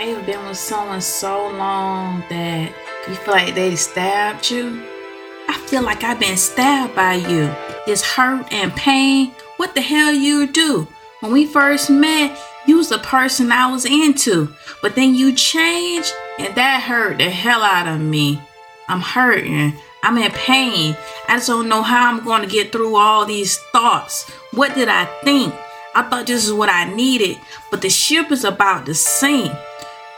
Have you been with someone so long that you feel like they stabbed you? I feel like I've been stabbed by you. This hurt and pain. What the hell you do? When we first met, you was the person I was into. But then you changed and that hurt the hell out of me. I'm hurting. I'm in pain. I just don't know how I'm going to get through all these thoughts. What did I think? I thought this is what I needed, but the ship is about to sink.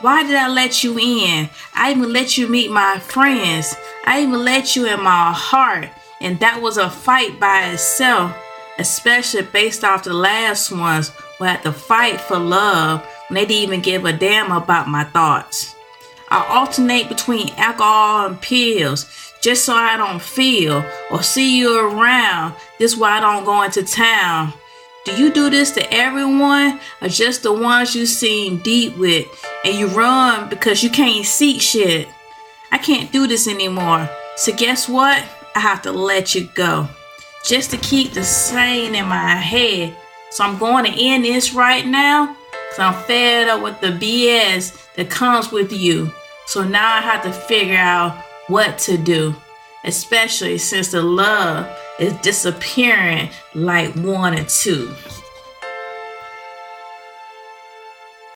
Why did I let you in? I even let you meet my friends. I even let you in my heart. And that was a fight by itself, especially based off the last ones who had to fight for love when they didn't even give a damn about my thoughts. I alternate between alcohol and pills just so I don't feel or see you around. This why I don't go into town. Do you do this to everyone or just the ones you seem deep with and you run because you can't see shit? I can't do this anymore. So guess what? I have to let you go. Just to keep the sane in my head. So I'm going to end this right now because I'm fed up with the BS that comes with you. So now I have to figure out what to do, especially since the love is disappearing like one and two.